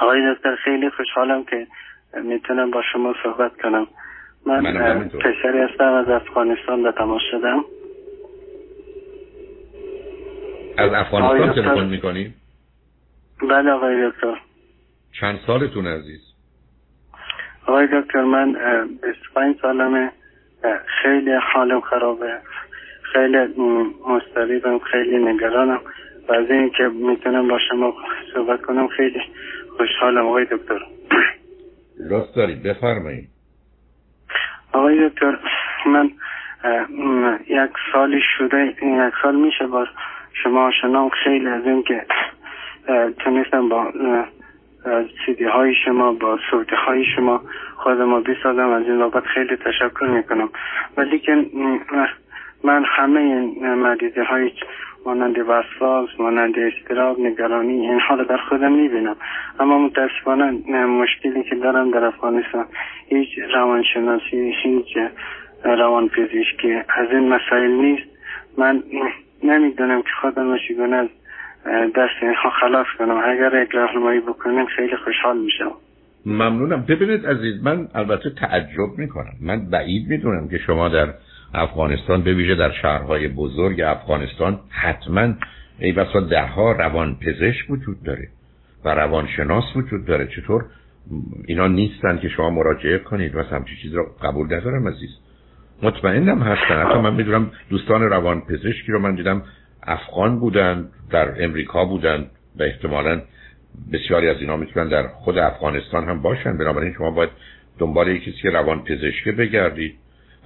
آقای دکتر خیلی خوشحالم که می‌تونم با شما صحبت کنم. من پسری هستم از افغانستان به تماس شدم. از افغانستان تلفن می‌کنی؟ بله آقای دکتر. چند سالتون عزیز؟ آقای دکتر من 25 سالمه خیلی حالم خرابه. خیلی مستریبم خیلی نگرانم. و از این که می‌تونم با شما صحبت کنم خیلی خوشحالم آقای دکتر. راست دارید بفرمایید آقای دکتر من یک سالی شده یک سال میشه با شما آشنام خیلی از این که تونستم با سیدی های شما با صوتی های شما خودم رو بسازم از این بابت خیلی تشکر می‌کنم. ولی که من همه این مریضی های مانند وسواس مانند استراب نگرانی این حال در خودم می‌بینم. اما متاسفانه مشکلی که دارم در افغانستان هیچ روانشناسی هیچ روان پزشکی از این مسائل نیست. من نمی‌دونم که خودم چگونه از دست اینها خلاص کنم. اگر یک راهنمایی بکنیم خیلی خوشحال میشم. ممنونم. ببینید عزیز من البته تعجب می‌کنم. من بعید می‌دونم که شما در افغانستان به ویژه در شهرهای بزرگ افغانستان حتما ای بسا ده ها روان پزشک وجود داره و روانشناس وجود داره. چطور؟ اینا نیستن که شما مراجعه کنید و همچی چیز رو قبول ندارم عزیز. مطمئنم هستن. حتی من می‌دونم دوستان روان پزشکی رو من دیدم افغان بودن در امریکا بودن و احتمالا بسیاری از اینا می‌تونن در خود افغانستان هم باشن. بنابراین شما باید دنبال یکی که روان پزشکی بگردید.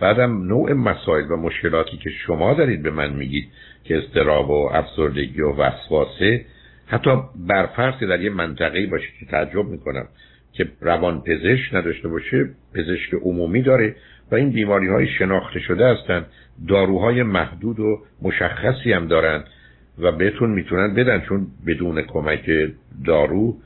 بعدم نوع مسائل و مشکلاتی که شما دارید به من میگید که استراب و افسردگی و وسواسه حتی برفرض در یه منطقه‌ای باشه که تعجب می‌کنم که روان پزشک نداشته باشه پزشک عمومی داره و این بیماری های شناخته شده هستند داروهای محدود و مشخصی هم دارن و بهتون می‌تونن بدن چون بدون کمک دارو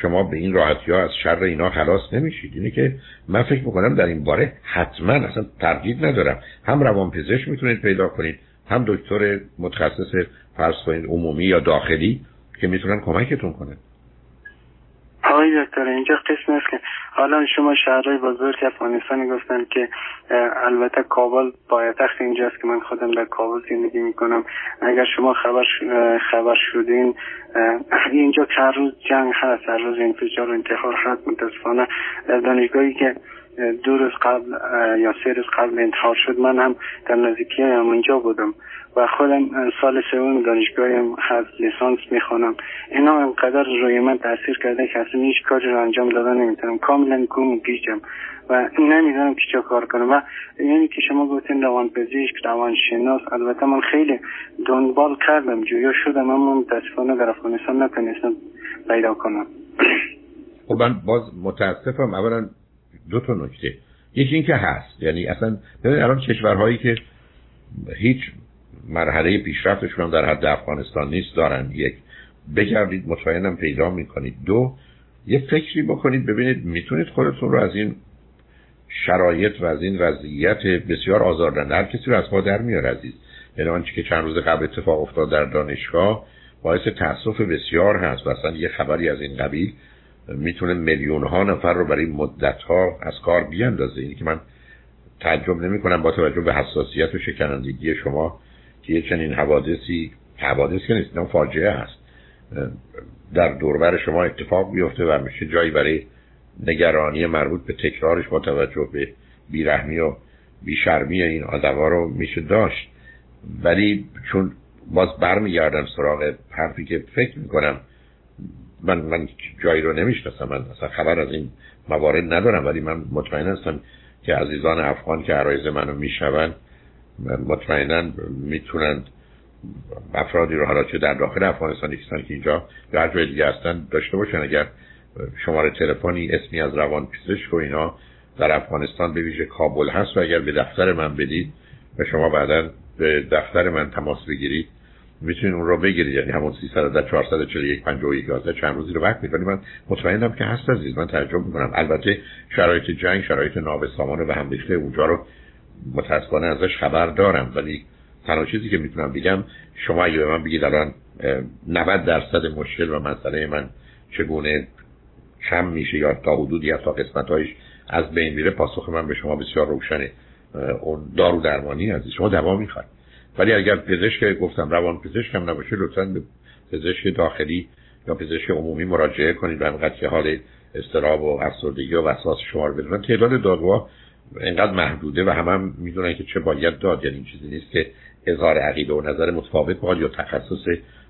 شما به این راحتی ها از شر اینا خلاص نمیشید. اینه که من فکر می‌کنم در این باره حتما اصلا تردید ندارم. هم روان پزشک می‌تونید پیدا کنید هم دکتر متخصص فرض کنید عمومی یا داخلی که می‌تونن کمکتون کنن آقای دکتر اینجا قسم است که حالا شما شهرهای بزرگ افغانستانی گفتن که البته کابل پایتخت اینجاست که من خودم در کابل زندگی می‌کنم. اگر شما خبر خبر شدین اینجا هر روز جنگ هست هر روز انفجار و انتحار هست متاسفانه دانشگاهی که دو روز قبل یا سه روز قبل انتحار شد. من هم در نزدیکی هم اونجا بودم. و خودم سال سوم دانشگاهیم هست لیسانس می‌خوانم اینا انقدر روی من تاثیر کرده که اصلا هیچ کاری رو انجام دادن نمی‌تونم. کاملا گم گیجم. و نمی‌دونم که چه کار کنم. و یعنی که شما گفتین روان پزشک روان شناس البته من خیلی دنبال کردم جویا شدم اما متاسفانه در افغانستان نتونستم پیدا کنم. خب من باز متاسفم. اولا دو تا نکته. یکی اینکه هست. یعنی اصلا ببین الان کشورهایی که هیچ مرحله پیشرفتشون در حد افغانستان نیست دارن. یک بگردید مطمئنم پیدا می‌کنید. دو یه فکری بکنید ببینید می‌تونید خودتون رو از این شرایط و از این وضعیت بسیار آزاردنده هر کسی رو از ما در میاره عزیز. یعنی آنچه که چند روز قبل اتفاق افتاد در دانشگاه باعث تاسف بسیار هست و اصلا یه خبری از این قبیل می‌تونه میلیون ها نفر رو برای مدت ها از کار بیاندازه. اینی که من تعجب نمی کنم با توجه به حساسیت و شکنندگی شما که یه چنین حوادثی حوادثی که نیست فاجعه هست. در دوربر شما اتفاق بیفته و میشه جایی برای نگرانی مربوط به تکرارش با توجه به بیرحمی و بیشرمی این آدما رو میشه داشت. ولی چون باز برمیگردم سراغ حرفی که فکر می‌کنم من من جایی رو نمی‌شناسم. من اصلا خبر از این موارد ندارم ولی من مطمئن هستم که عزیزان افغان که عرایز منو می‌شوند مطمئنا می‌تونند افرادی رو حالا چه در داخل افغانستان هستن که اینجا هر جای دیگه هستن داشته باشن. اگر شماره تلفنی اسمی از روان پزشک و اینا در افغانستان به ویژه کابل هست و اگر به دفتر من بدید و شما بعدا به دفتر من تماس بگیرید می‌تونید اون رو بگیرید. یعنی همون 310 441 51 11 چند روزی رو وقت ولی من مطمئنم که هست عزیز. من تعجب می‌کنم. البته شرایط جنگ شرایط نابسامان و به هم ریخته اونجا رو متاسفانه ازش خبر دارم. ولی تنها چیزی که می‌تونم بگم شما اگه به من بگید الان 90 درصد مشکل و مسئله من چگونه کم میشه یا تا حدودی یا تا قسمتهایش از بین میره پاسخ من به شما بسیار روشنه. اون دارو درمانی از شما دوا می‌خواید. ولی اگر پزشک گفتم روان پزشک هم نباشه لطفا به پزشک داخلی یا پزشک عمومی مراجعه کنید و انقدر که حال استراب و افسردگی و وسواس شما رو بدونن. تعداد داروها اینقدر محدوده و همه هم می‌دونن که چه باید داد. یعنی این چیزی نیست که اظهار عقیده و نظر متفاوت با یا تخصص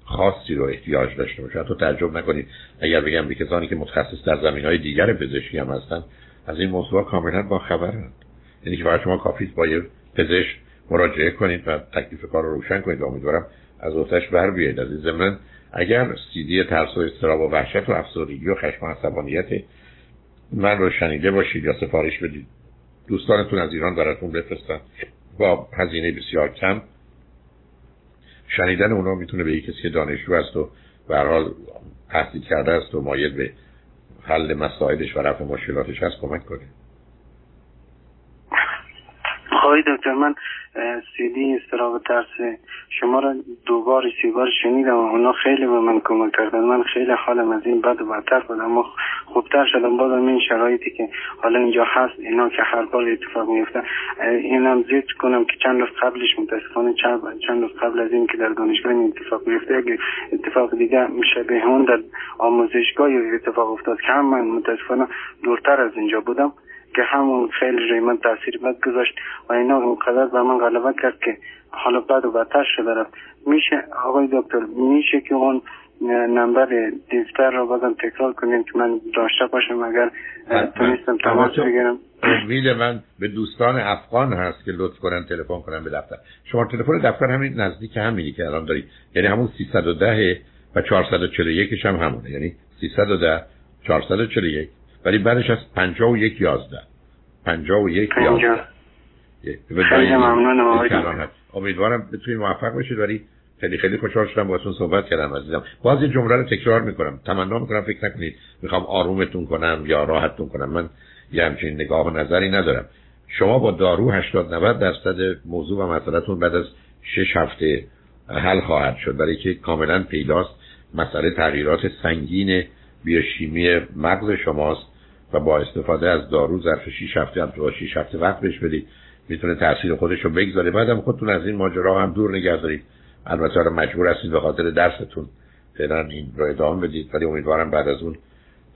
خاصی رو احتیاج داشته باشه. حتی تعجب نکنید. اگر بگم به کسانی که متخصص در زمین های دیگر پزشکی هم هستن از این موضوع کاملا با خبرند یعنی که شما کافی با یه پزشک مراجعه کنید و تکلیف کار رو روشن کنید و امیدوارم از اوتش بر بیاید. از این زمین اگر سیدی ترس و استراب و وحشت و افسردگی و خشم و عصبانیت من رو شنیده باشید یا سفارش بدید دوستانتون از ایران براتون بفرستن. با هزینه بسیار کم شنیدن اونا می‌تونه به یک کسی دانشجو است و به حال تحصیل کرده است و مایل به حل مسائلش و رفع مشکلاتش هست کمک کنه. آقای دکتر من سیدی استراب ترس شما را دو بار سی بار شنیدم و اونا خیلی به من کمک کردن. من خیلی حالم از این بد و بدتر بود اما خوبتر شدم. بازم این شرایطی که حالا اینجا هست اینا که هر بار اتفاق میفته اینم زیاد کنم که چند روز قبلش متاسفانه چند روز قبل از این که در دانشگاه این اتفاق میفته اگه اتفاق دیگه به اون در آموزشگاه اتفاق افتاد که هم من متاسفانه دورتر از اینجا بودم. که همون خیلی روی من تاثیر بد گذاشت و اینا اونقدر به من غلبه کرد که حالا بد و بدتر شده رفت. میشه آقای دکتر میشه که اون نمبر دفتر رو بازم تکرار کنیم که من داشته باشم اگر تونستم تماس بگیرم. امید من به دوستان افغان هست که لطف کنن تلفن کنن به دفتر. شما تلفن دفتر همین نزدیک همینی که الان دارید. یعنی همون 310 و 441 هم همونه. یعنی 310 441 ولی بعدش از 51 11 51 11 خیلی ممنونم امیدوارم بتونید موفق بشید ولی خیلی خیلی خوشحال شدم باهاتون صحبت کردم عزیزم. باز این جمله رو تکرار می‌کنم. تمنا می‌کنم فکر نکنید می‌خوام آرومتون کنم یا راحتتون کنم. من یه همچین نگاه و نظری ندارم. شما با دارو 80 90 درصد موضوع و مسئلهتون بعد از 6 هفته حل خواهد شد. برای که کاملا پیداست. مسئله تغییرات سنگین بیوشیمی مغز شماست. و با استفاده از دارو ظرف 6 هفته هم تو 6 هفته وقت بهش بدید. می‌تونه تاثیر خودش رو بگذاره. بعدم خودتون از این ماجرا هم دور نگه دارید البته مجبور هستید به خاطر درستون فعلا این رو ادامه بدید. ولی امیدوارم بعد از اون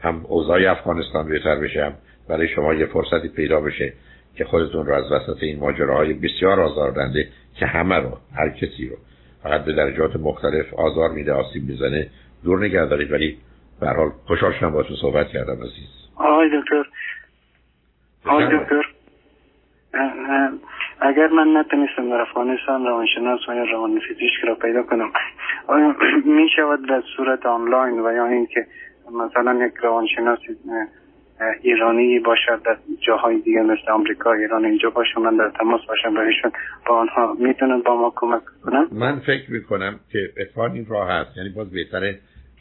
هم اوضاع افغانستان بهتر بشه هم برای شما یه فرصتی پیدا بشه که خودتون رو از وسط این ماجراهای بسیار آزاردنده که همه رو هر کسی رو فقط به درجات مختلف آزار میده آسیب می‌زنه دور نگه ولی به حال خوشحال شدم باهاتون صحبت کردم عزیز. آقای دکتر. آقای دکتر. اگر من نتونستم در افغانستان روانشناس و یا روان را پیدا کنم آیا می شود در صورت آنلاین و یا اینکه مثلا یک روانشناس ایرانی باشد در جاهای دیگه مثل آمریکا ایران اینجا باشه من در تماس باشم برایشون با آنها می‌تونن با ما کمک کنم من فکر می‌کنم که اتفاق این راه هست یعنی باز بهتره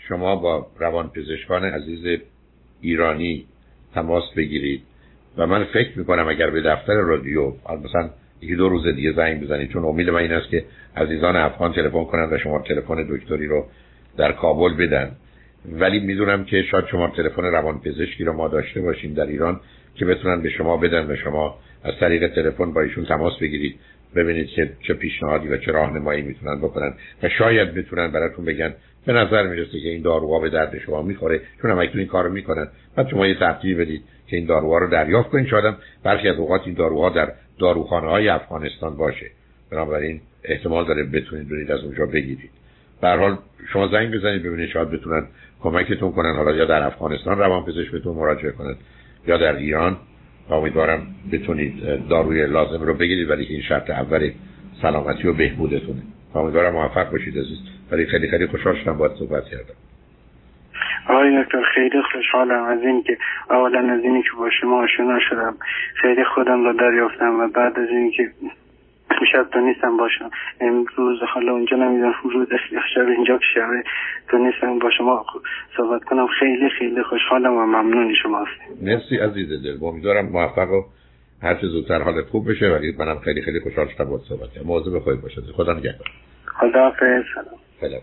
شما با روان پزشکان عزیز ایرانی تماس بگیرید. و من فکر می‌کنم اگر به دفتر رادیو مثلا یکی دو روز دیگه زنگ بزنید چون امید من این است که عزیزان افغان تلفن کنند و شما تلفن دکتری رو در کابل بدن. ولی می‌دونم که شاید شما تلفن روان پزشکی رو ما داشته باشیم در ایران که بتونن به شما بدن و شما از طریق تلفن با ایشون تماس بگیرید. ببینید که چه پیشنهادی و چه راهنمایی می‌تونن بکنن. و شاید بتونن براتون بگن به نظر می‌رسه که این داروها به درد شما می‌خوره چون هم این کارو می‌کنن. بعد شما یه ترتیب بدید که این داروها رو دریافت کنید. شاید برخی از اوقات این داروها در داروخانه های افغانستان باشه. بنابراین احتمال داره بتونید برید از اونجا بگیرید. به حال شما زنگ بزنید ببینید شاید بتونن کمکتون کنن. حالا یا در افغانستان روان پزشک بهتون مراجعه کنند یا در ایران. امیدوارم بتونید داروی لازم رو بگیرید ولی این شرط اول سلامتی و بهبودتونه. امیدوارم موفق باشید عزیز. ولی خیلی خیلی خوشحال شدم باید صحبت کردم. آقای دکتر خیلی خوشحالم از این که اولا از اینی که با شما آشنا شدم. خیلی خودم رو دریافتم و بعد از اینکه شب نیستم باشم امروز حالا اونجا نمی‌دونم روز شب اینجا که شبه نیستم با شما صحبت کنم. خیلی خیلی خوشحالم و ممنون شما هستیم مرسی عزیز دل امیدوارم موفق و هر چه زودتر حالت خوب بشه ولی منم خیلی خیلی خوشحال شدم با صحبت کنم مواظب خودت باشه خدا نگهدار. خدا حافظ سلام